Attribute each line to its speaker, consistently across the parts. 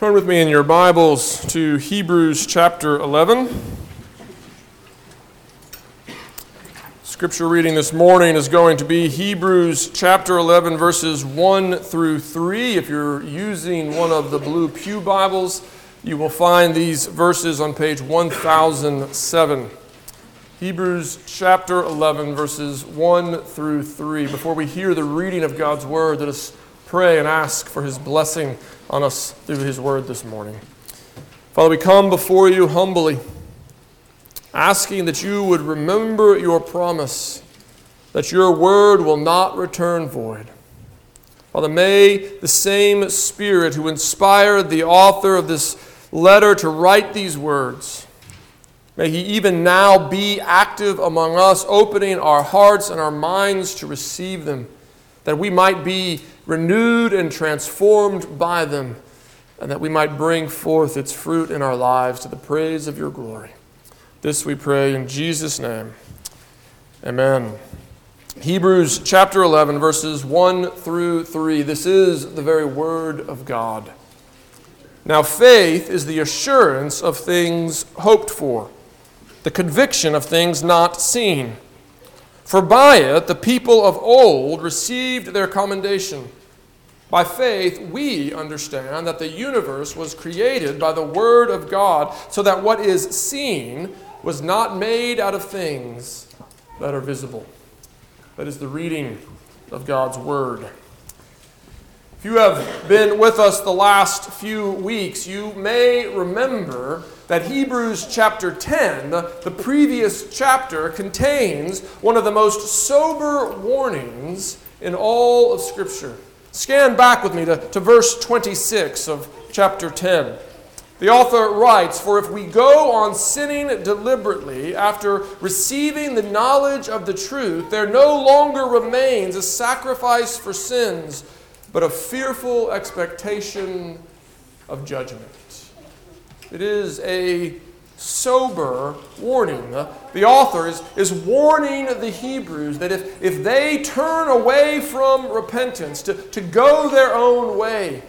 Speaker 1: Turn with me in your Bibles to Hebrews chapter 11. Scripture reading this morning is going to be Hebrews chapter 11, verses 1 through 3. If you're using one of the blue Pew Bibles, you will find these verses on page 1007. Hebrews chapter 11, verses 1 through 3. Before we hear the reading of God's word, let us pray and ask for his blessing on us through his word this morning. Father, we come before you humbly asking that you would remember your promise that your word will not return void. Father, may the same Spirit who inspired the author of this letter to write these words, may he even now be active among us, opening our hearts and our minds to receive them, that we might be renewed and transformed by them, and that we might bring forth its fruit in our lives to the praise of your glory. This we pray in Jesus' name. Amen. Hebrews chapter 11, verses 1 through 3. This is the very word of God. Now, faith is the assurance of things hoped for, the conviction of things not seen. For by it the people of old received their commendation. By faith, we understand that the universe was created by the Word of God, so that what is seen was not made out of things that are visible. That is the reading of God's Word. If you have been with us the last few weeks, you may remember that Hebrews chapter 10, the, the previous chapter, contains one of the most sober warnings in all of Scripture. Scan back with me to, to verse 26 of chapter 10. The author writes, For if we go on sinning deliberately after receiving the knowledge of the truth, there no longer remains a sacrifice for sins, but a fearful expectation of judgment. It is a sober warning. The author is, is warning the Hebrews that if, if they turn away from repentance, to, to go their own way,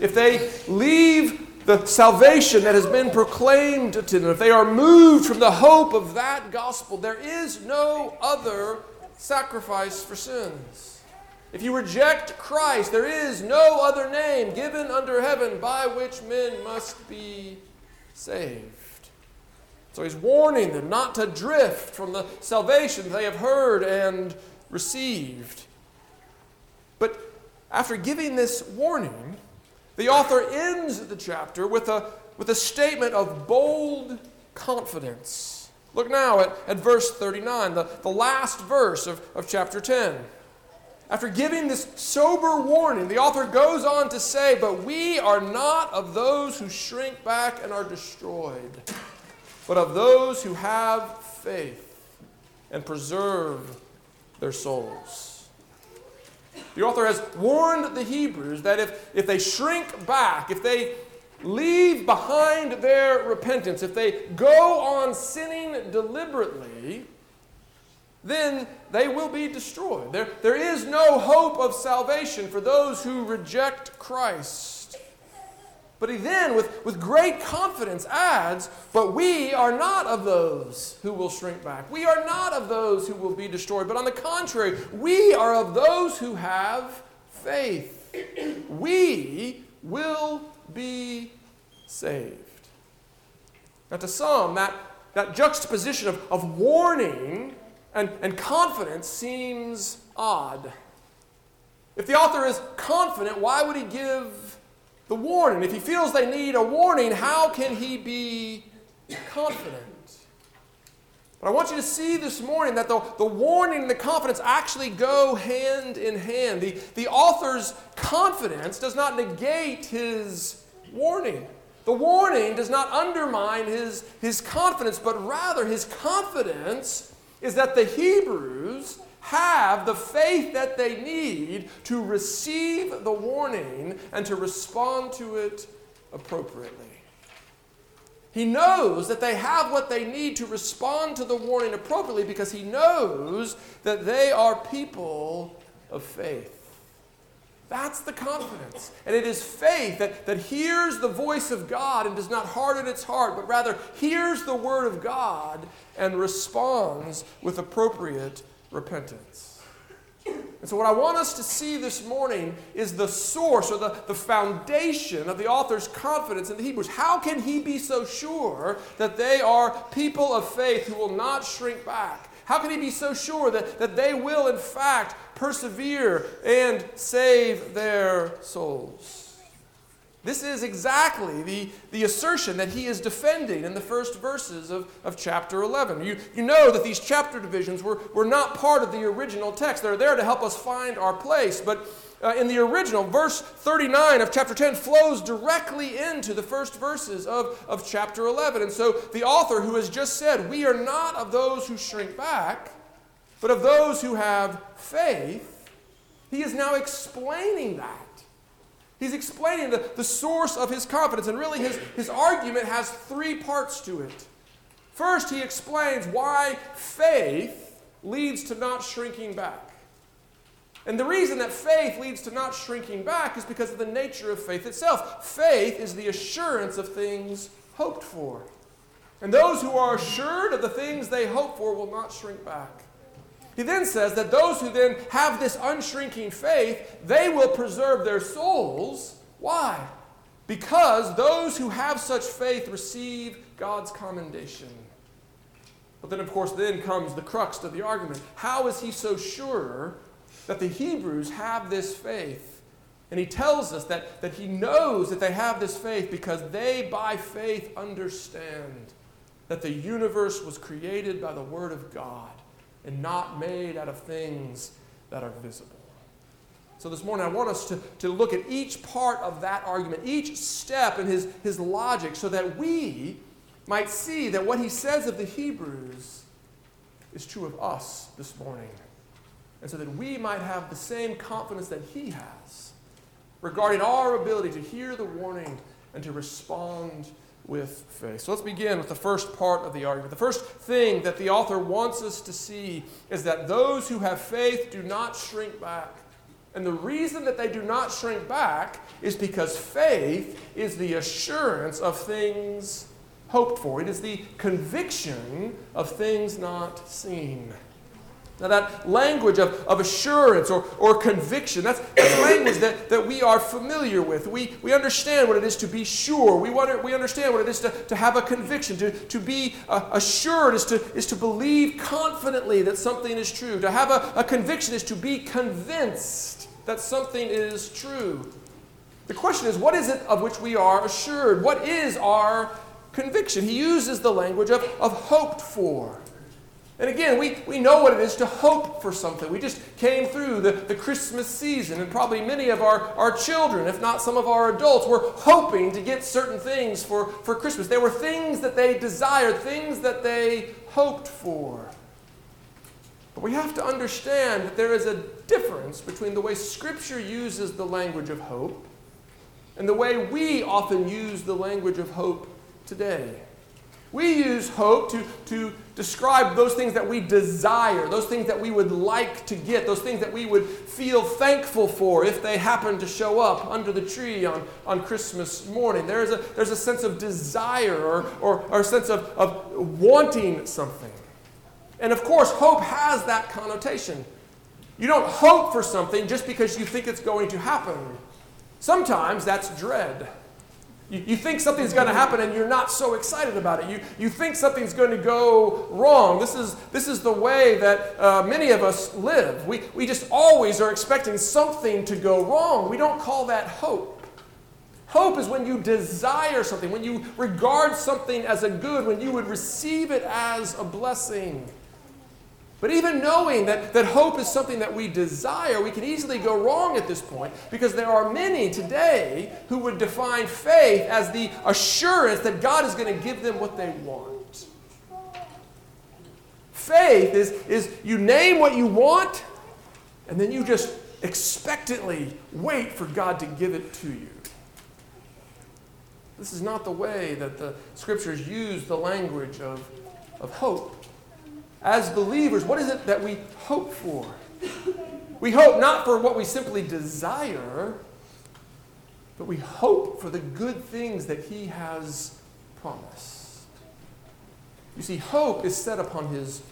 Speaker 1: if they leave the salvation that has been proclaimed to them, if they are moved from the hope of that gospel, there is no other sacrifice for sins. If you reject Christ, there is no other name given under heaven by which men must be saved. So he's warning them not to drift from the salvation they have heard and received. But after giving this warning, the author ends the chapter with a, with a statement of bold confidence. Look now at, at verse 39, the, the last verse of, of chapter 10. After giving this sober warning, the author goes on to say, But we are not of those who shrink back and are destroyed, but of those who have faith and preserve their souls. The author has warned the Hebrews that if, if they shrink back, if they leave behind their repentance, if they go on sinning deliberately, then they will be destroyed. There, there is no hope of salvation for those who reject Christ. But he then, with, with great confidence, adds, But we are not of those who will shrink back. We are not of those who will be destroyed. But on the contrary, we are of those who have faith. We will be saved. Now, to some, that, that juxtaposition of, of warning and, and confidence seems odd. If the author is confident, why would he give the warning. If he feels they need a warning, how can he be confident? But I want you to see this morning that the, the warning and the confidence actually go hand in hand. The, the author's confidence does not negate his warning. The warning does not undermine his, his confidence, but rather his confidence is that the Hebrews have the faith that they need to receive the warning and to respond to it appropriately. He knows that they have what they need to respond to the warning appropriately because he knows that they are people of faith. That's the confidence. And it is faith that, that hears the voice of God and does not harden its heart, but rather hears the word of God and responds with appropriate repentance. And so, what I want us to see this morning is the source or the, the foundation of the author's confidence in the Hebrews. How can he be so sure that they are people of faith who will not shrink back? How can he be so sure that, that they will, in fact, persevere and save their souls? This is exactly the, the assertion that he is defending in the first verses of, of chapter 11. You, you know that these chapter divisions were, were not part of the original text. They're there to help us find our place. But uh, in the original, verse 39 of chapter 10 flows directly into the first verses of, of chapter 11. And so the author, who has just said, We are not of those who shrink back, but of those who have faith, he is now explaining that. He's explaining the, the source of his confidence, and really his, his argument has three parts to it. First, he explains why faith leads to not shrinking back. And the reason that faith leads to not shrinking back is because of the nature of faith itself. Faith is the assurance of things hoped for. And those who are assured of the things they hope for will not shrink back. He then says that those who then have this unshrinking faith, they will preserve their souls. Why? Because those who have such faith receive God's commendation. But then, of course, then comes the crux of the argument. How is he so sure that the Hebrews have this faith? And he tells us that, that he knows that they have this faith because they, by faith, understand that the universe was created by the Word of God and not made out of things that are visible. So this morning, I want us to, to look at each part of that argument, each step in his, his logic, so that we might see that what he says of the Hebrews is true of us this morning. And so that we might have the same confidence that he has regarding our ability to hear the warning and to respond with faith. So let's begin with the first part of the argument. The first thing that the author wants us to see is that those who have faith do not shrink back. And the reason that they do not shrink back is because faith is the assurance of things hoped for, it is the conviction of things not seen. Now, that language of, of assurance or, or conviction, that's, that's language that, that we are familiar with. We, we understand what it is to be sure. We, to, we understand what it is to, to have a conviction. To, to be uh, assured is to, is to believe confidently that something is true. To have a, a conviction is to be convinced that something is true. The question is, what is it of which we are assured? What is our conviction? He uses the language of, of hoped for. And again, we, we know what it is to hope for something. We just came through the, the Christmas season, and probably many of our, our children, if not some of our adults, were hoping to get certain things for, for Christmas. There were things that they desired, things that they hoped for. But we have to understand that there is a difference between the way Scripture uses the language of hope and the way we often use the language of hope today. We use hope to, to describe those things that we desire, those things that we would like to get, those things that we would feel thankful for if they happen to show up under the tree on, on Christmas morning. There's a, there's a sense of desire or, or, or a sense of, of wanting something. And of course, hope has that connotation. You don't hope for something just because you think it's going to happen. Sometimes that's dread. You, you think something's going to happen and you're not so excited about it. You, you think something's going to go wrong. This is, this is the way that uh, many of us live. We, we just always are expecting something to go wrong. We don't call that hope. Hope is when you desire something, when you regard something as a good, when you would receive it as a blessing. But even knowing that, that hope is something that we desire, we can easily go wrong at this point because there are many today who would define faith as the assurance that God is going to give them what they want. Faith is, is you name what you want and then you just expectantly wait for God to give it to you. This is not the way that the scriptures use the language of, of hope as believers, what is it that we hope for? We hope not for what we simply desire, but we hope for the good things that He has promised. You see, hope is set upon His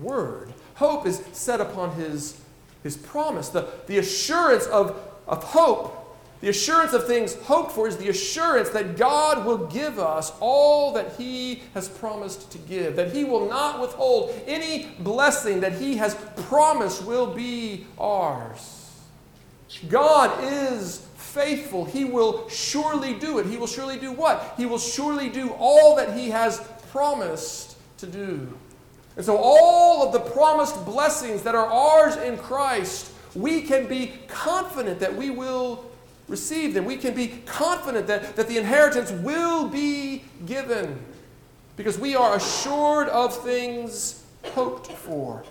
Speaker 1: word, hope is set upon His, his promise. The, the assurance of, of hope the assurance of things hoped for is the assurance that God will give us all that He has promised to give, that He will not withhold any blessing that He has promised will be ours. God is faithful. He will surely do it. He will surely do what? He will surely do all that He has promised to do. And so, all of the promised blessings that are ours in Christ, we can be confident that we will receive them. We can be confident that, that the inheritance will be given because we are assured of things hoped for.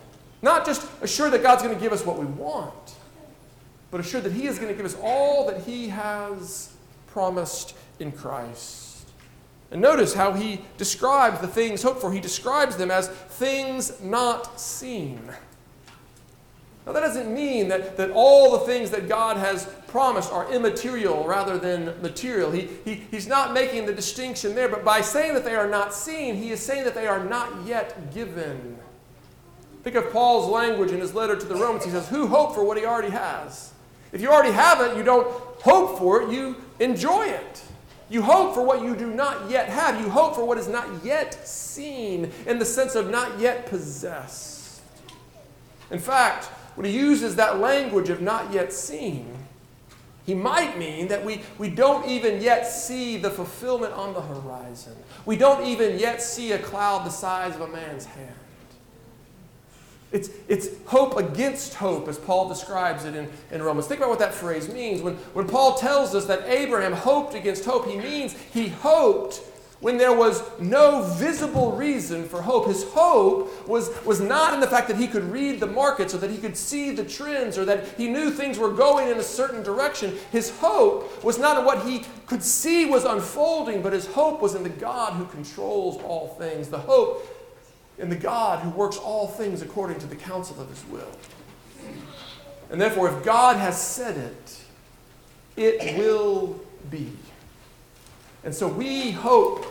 Speaker 1: Not just assured that God's going to give us what we want, but assured that He is going to give us all that He has promised in Christ. And notice how He describes the things hoped for. He describes them as things not seen. Now, that doesn't mean that, that all the things that God has promised are immaterial rather than material. He, he, he's not making the distinction there, but by saying that they are not seen, he is saying that they are not yet given. Think of Paul's language in his letter to the Romans. He says, Who hope for what he already has? If you already have it, you don't hope for it, you enjoy it. You hope for what you do not yet have. You hope for what is not yet seen in the sense of not yet possessed. In fact, when he uses that language of not yet seen, he might mean that we, we don't even yet see the fulfillment on the horizon. We don't even yet see a cloud the size of a man's hand. It's, it's hope against hope, as Paul describes it in, in Romans. Think about what that phrase means. When, when Paul tells us that Abraham hoped against hope, he means he hoped when there was no visible reason for hope. His hope was, was not in the fact that he could read the markets or that he could see the trends or that he knew things were going in a certain direction. His hope was not in what he could see was unfolding, but his hope was in the God who controls all things. The hope in the God who works all things according to the counsel of his will. And therefore, if God has said it, it will be. And so we hope,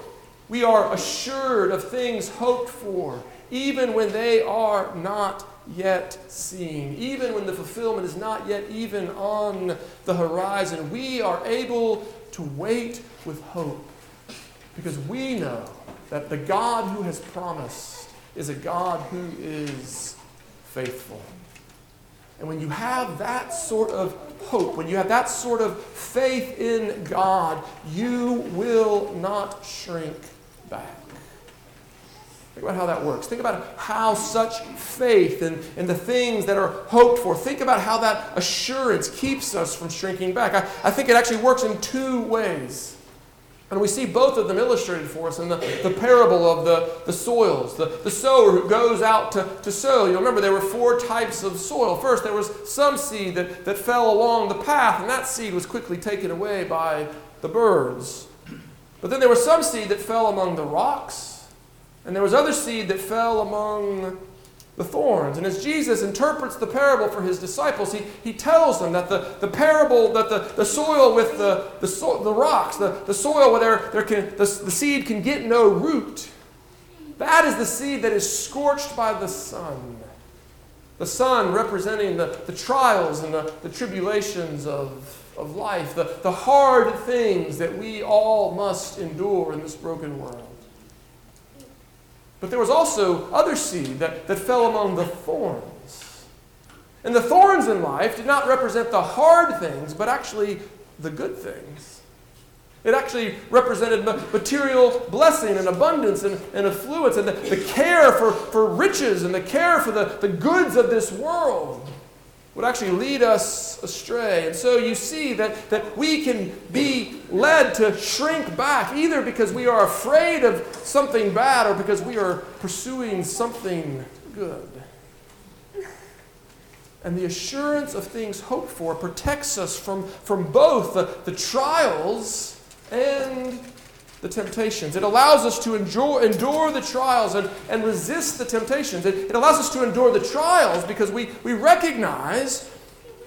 Speaker 1: we are assured of things hoped for, even when they are not yet seen, even when the fulfillment is not yet even on the horizon. We are able to wait with hope because we know that the God who has promised is a God who is faithful. And when you have that sort of hope, when you have that sort of faith in God, you will not shrink back. Think about how that works. Think about how such faith and, and the things that are hoped for, think about how that assurance keeps us from shrinking back. I, I think it actually works in two ways. And we see both of them illustrated for us in the, the parable of the, the soils. The, the sower who goes out to, to sow. You'll remember there were four types of soil. First, there was some seed that, that fell along the path, and that seed was quickly taken away by the birds. But then there was some seed that fell among the rocks, and there was other seed that fell among the thorns. And as Jesus interprets the parable for his disciples, he, he tells them that the, the parable, that the, the soil with the, the, so, the rocks, the, the soil where there, there can, the, the seed can get no root, that is the seed that is scorched by the sun. The sun representing the, the trials and the, the tribulations of, of life, the, the hard things that we all must endure in this broken world. But there was also other seed that, that fell among the thorns. And the thorns in life did not represent the hard things, but actually the good things. It actually represented material blessing and abundance and, and affluence and the, the care for, for riches and the care for the, the goods of this world would actually lead us astray. And so you see that, that we can be led to shrink back either because we are afraid of something bad or because we are pursuing something good. And the assurance of things hoped for protects us from, from both the, the trials and the temptations. It allows us to endure, endure the trials and, and resist the temptations. It, it allows us to endure the trials because we, we recognize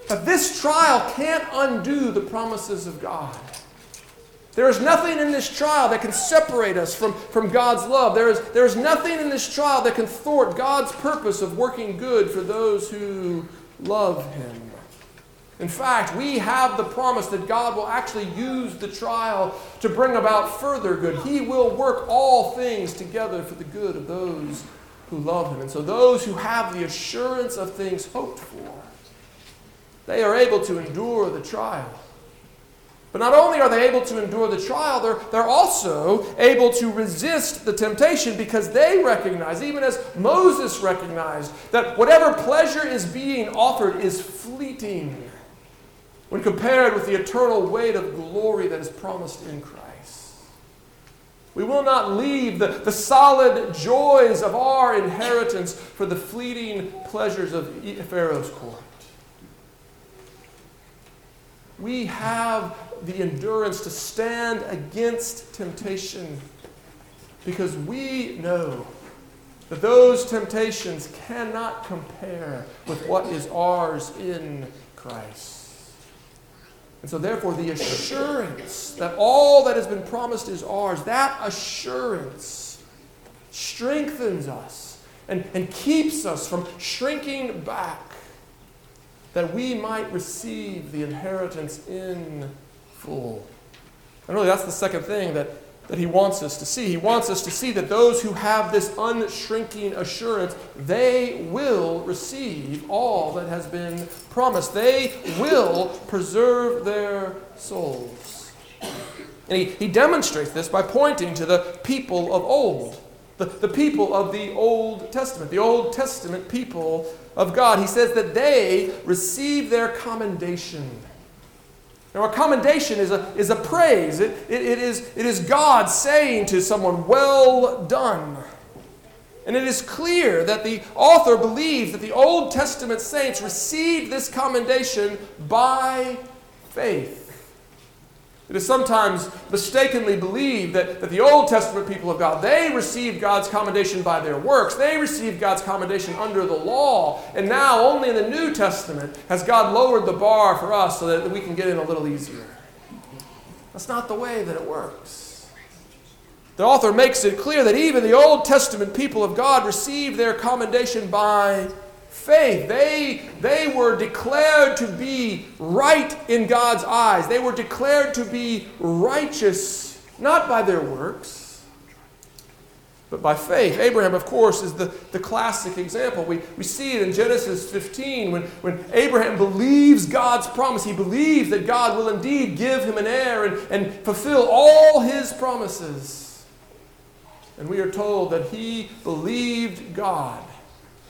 Speaker 1: that this trial can't undo the promises of God. There is nothing in this trial that can separate us from, from God's love. There is, there is nothing in this trial that can thwart God's purpose of working good for those who love Him. In fact, we have the promise that God will actually use the trial to bring about further good. He will work all things together for the good of those who love Him. And so, those who have the assurance of things hoped for, they are able to endure the trial. But not only are they able to endure the trial, they're, they're also able to resist the temptation because they recognize, even as Moses recognized, that whatever pleasure is being offered is fleeting when compared with the eternal weight of glory that is promised in Christ. We will not leave the, the solid joys of our inheritance for the fleeting pleasures of Pharaoh's court. We have the endurance to stand against temptation because we know that those temptations cannot compare with what is ours in Christ. And so, therefore, the assurance that all that has been promised is ours, that assurance strengthens us and, and keeps us from shrinking back that we might receive the inheritance in full. And really, that's the second thing that that he wants us to see. He wants us to see that those who have this unshrinking assurance, they will receive all that has been promised. They will preserve their souls. And he, he demonstrates this by pointing to the people of old, the, the people of the Old Testament, the Old Testament people of God. He says that they receive their commendation now, a commendation is a, is a praise. It, it, it, is, it is God saying to someone, Well done. And it is clear that the author believes that the Old Testament saints received this commendation by faith. It is sometimes mistakenly believed that, that the Old Testament people of God, they received God's commendation by their works. They received God's commendation under the law. And now, only in the New Testament, has God lowered the bar for us so that we can get in a little easier. That's not the way that it works. The author makes it clear that even the Old Testament people of God received their commendation by faith. They, they were declared to be right in God's eyes. They were declared to be righteous, not by their works, but by faith. Abraham, of course, is the, the classic example. We, we see it in Genesis 15 when, when Abraham believes God's promise. He believes that God will indeed give him an heir and, and fulfill all his promises. And we are told that he believed God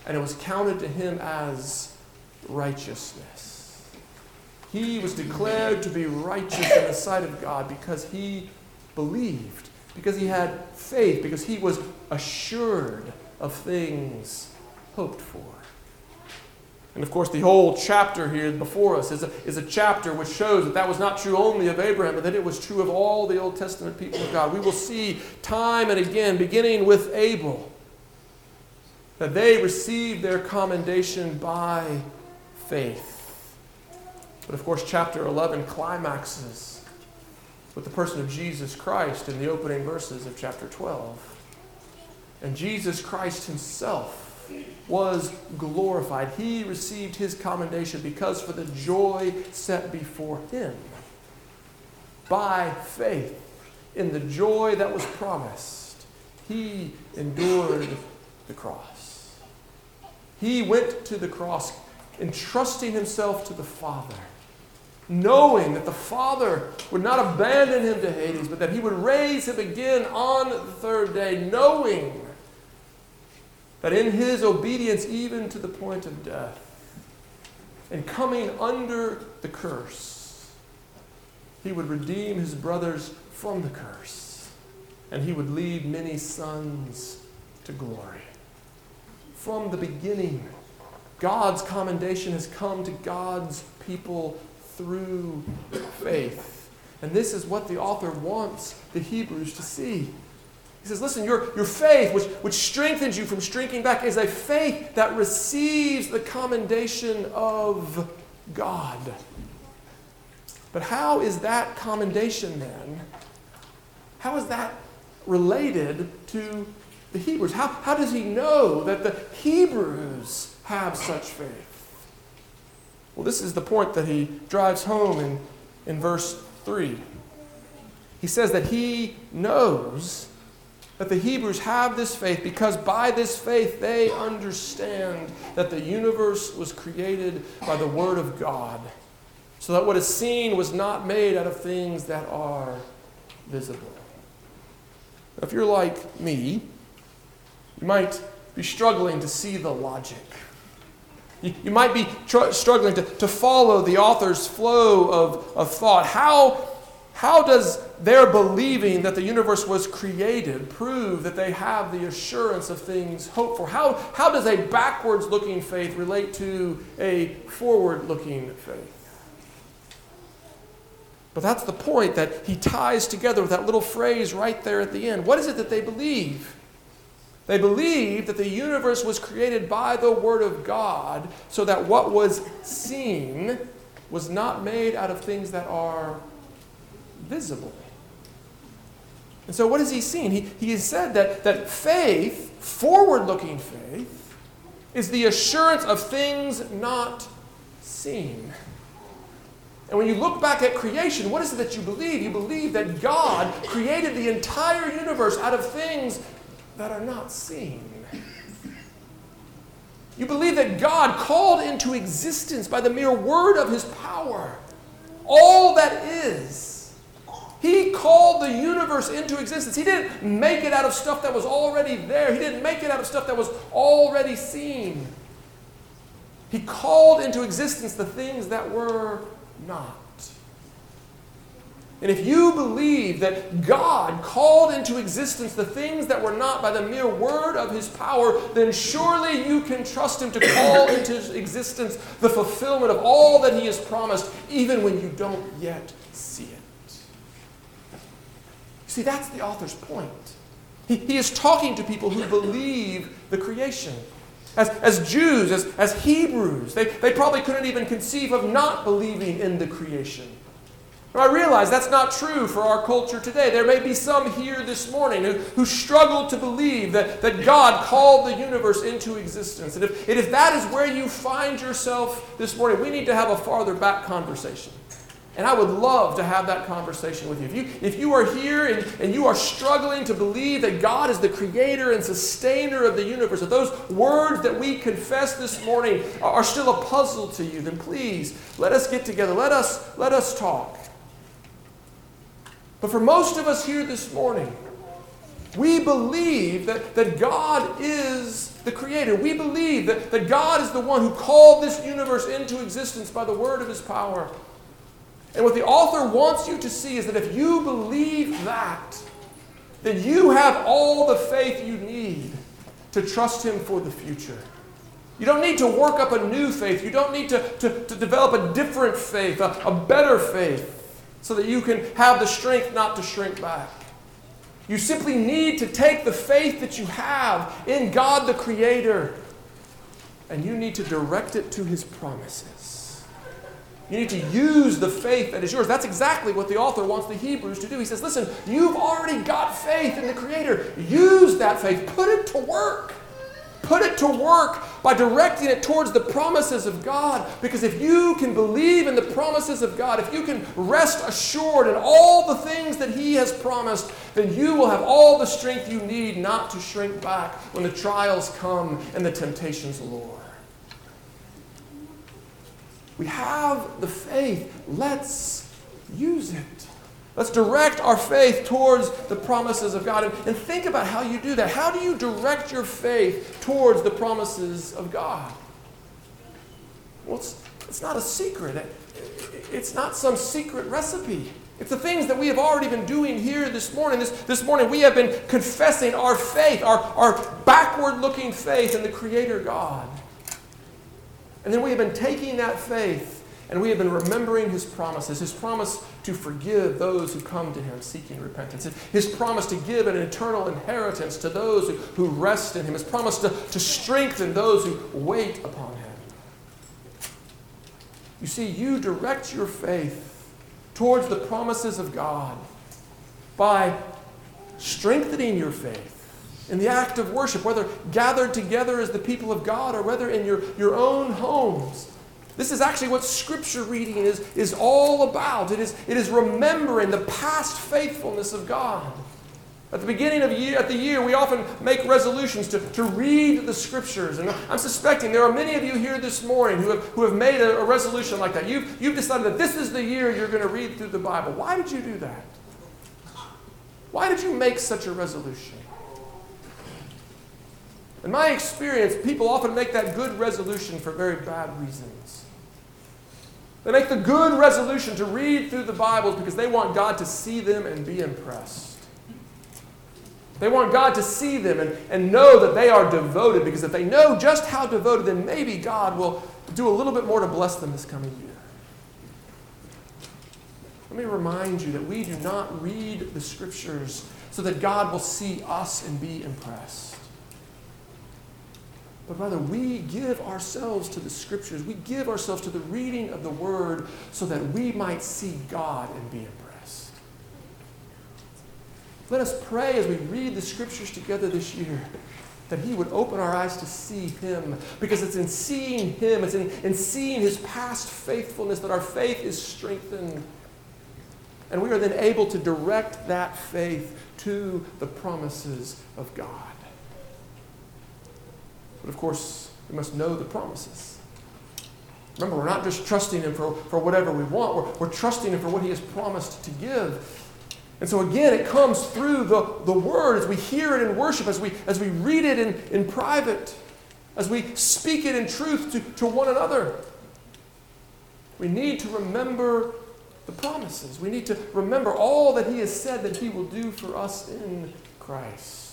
Speaker 1: and it was counted to him as righteousness. He was declared to be righteous in the sight of God because he believed, because he had faith, because he was assured of things hoped for. And of course, the whole chapter here before us is a, is a chapter which shows that that was not true only of Abraham, but that it was true of all the Old Testament people of God. We will see time and again, beginning with Abel, that they received their commendation by faith. But of course, chapter 11 climaxes with the person of Jesus Christ in the opening verses of chapter 12. And Jesus Christ himself was glorified. He received his commendation because for the joy set before him, by faith, in the joy that was promised, he endured the cross. He went to the cross entrusting himself to the Father, knowing that the Father would not abandon him to Hades, but that he would raise him again on the third day, knowing that in his obedience, even to the point of death, and coming under the curse, he would redeem his brothers from the curse, and he would lead many sons to glory from the beginning. God's commendation has come to God's people through faith. And this is what the author wants the Hebrews to see. He says, listen, your, your faith, which, which strengthens you from shrinking back, is a faith that receives the commendation of God. But how is that commendation then? How is that related to the Hebrews? How, how does he know that the Hebrews have such faith? Well, this is the point that he drives home in, in verse 3. He says that he knows that the Hebrews have this faith because by this faith they understand that the universe was created by the Word of God, so that what is seen was not made out of things that are visible. Now, if you're like me, you might be struggling to see the logic. You, might be tr- struggling to, to follow the author's flow of, of thought. How, how does their believing that the universe was created prove that they have the assurance of things hoped for? How, how does a backwards looking faith relate to a forward looking faith? But that's the point that he ties together with that little phrase right there at the end. What is it that they believe? They believe that the universe was created by the Word of God so that what was seen was not made out of things that are visible. And so, what has he seen? He, he has said that, that faith, forward looking faith, is the assurance of things not seen. And when you look back at creation, what is it that you believe? You believe that God created the entire universe out of things that are not seen. You believe that God called into existence by the mere word of his power all that is. He called the universe into existence. He didn't make it out of stuff that was already there, He didn't make it out of stuff that was already seen. He called into existence the things that were not. And if you believe that God called into existence the things that were not by the mere word of his power, then surely you can trust him to call into existence the fulfillment of all that he has promised, even when you don't yet see it. See, that's the author's point. He, he is talking to people who believe the creation. As, as Jews, as, as Hebrews, they, they probably couldn't even conceive of not believing in the creation. I realize that's not true for our culture today. There may be some here this morning who, who struggle to believe that, that God called the universe into existence. And if, and if that is where you find yourself this morning, we need to have a farther back conversation. And I would love to have that conversation with you. If you, if you are here and, and you are struggling to believe that God is the creator and sustainer of the universe, if those words that we confess this morning are still a puzzle to you, then please let us get together. Let us, let us talk. But for most of us here this morning, we believe that, that God is the creator. We believe that, that God is the one who called this universe into existence by the word of his power. And what the author wants you to see is that if you believe that, then you have all the faith you need to trust him for the future. You don't need to work up a new faith. You don't need to, to, to develop a different faith, a, a better faith so that you can have the strength not to shrink back. You simply need to take the faith that you have in God the Creator and you need to direct it to His promises. You need to use the faith that is yours. That's exactly what the author wants the Hebrews to do. He says, Listen, you've already got faith in the Creator. Use that faith, put it to work. Put it to work by directing it towards the promises of God. Because if you can believe in the promises of God, if you can rest assured in all the things that He has promised, then you will have all the strength you need not to shrink back when the trials come and the temptations lure. We have the faith. Let's use it. Let's direct our faith towards the promises of God. And, and, think about how you do that. How do you direct your faith towards the promises of God? Well, it's, it's not a secret, it's not some secret recipe. It's the things that we have already been doing here this morning. This, this morning, we have been confessing our faith, our, our backward looking faith in the Creator God. And then we have been taking that faith and we have been remembering his promises, his promise to forgive those who come to him seeking repentance, his promise to give an eternal inheritance to those who, who rest in him, his promise to, to strengthen those who wait upon him. You see, you direct your faith towards the promises of God by strengthening your faith in the act of worship, whether gathered together as the people of God or whether in your, your own homes. This is actually what scripture reading is, is all about. It is, it is remembering the past faithfulness of God. At the beginning of year, at the year, we often make resolutions to, to read the scriptures. And I'm suspecting there are many of you here this morning who have, who have made a, a resolution like that. You've, you've decided that this is the year you're going to read through the Bible. Why did you do that? Why did you make such a resolution? In my experience, people often make that good resolution for very bad reasons. They make the good resolution to read through the Bibles because they want God to see them and be impressed. They want God to see them and, and know that they are devoted because if they know just how devoted, then maybe God will do a little bit more to bless them this coming year. Let me remind you that we do not read the scriptures so that God will see us and be impressed. But rather, we give ourselves to the scriptures. We give ourselves to the reading of the word so that we might see God and be impressed. Let us pray as we read the scriptures together this year that He would open our eyes to see Him. Because it's in seeing Him, it's in, in seeing His past faithfulness that our faith is strengthened. And we are then able to direct that faith to the promises of God. But of course, we must know the promises. Remember, we're not just trusting Him for, for whatever we want, we're, we're trusting Him for what He has promised to give. And so again, it comes through the, the word as we hear it in worship, as we, as we read it in, in private, as we speak it in truth to, to one another. We need to remember the promises. We need to remember all that He has said that He will do for us in Christ.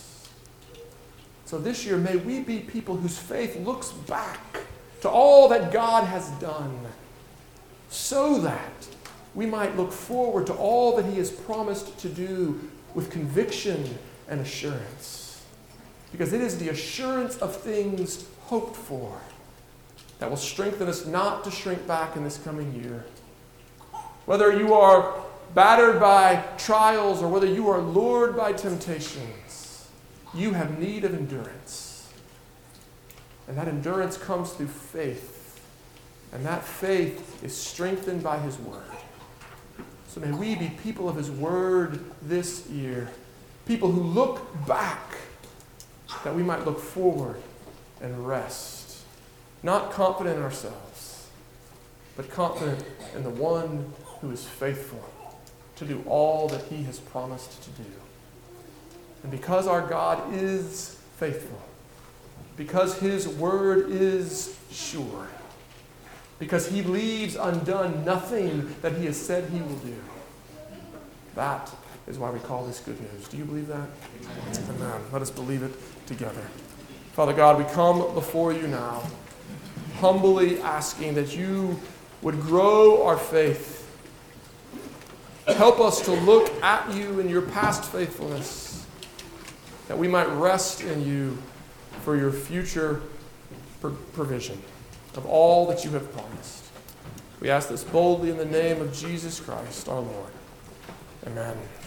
Speaker 1: So this year, may we be people whose faith looks back to all that God has done so that we might look forward to all that He has promised to do with conviction and assurance. Because it is the assurance of things hoped for that will strengthen us not to shrink back in this coming year. Whether you are battered by trials or whether you are lured by temptations, you have need of endurance. And that endurance comes through faith. And that faith is strengthened by His Word. So may we be people of His Word this year, people who look back that we might look forward and rest, not confident in ourselves, but confident in the one who is faithful to do all that He has promised to do. And because our God is faithful, because His Word is sure, because he leaves undone nothing that he has said he will do. That is why we call this good news. Do you believe that? Amen. Let us believe it together. Father God, we come before you now, humbly asking that you would grow our faith. Help us to look at you in your past faithfulness, that we might rest in you for your future provision of all that you have promised. We ask this boldly in the name of Jesus Christ, our Lord. Amen.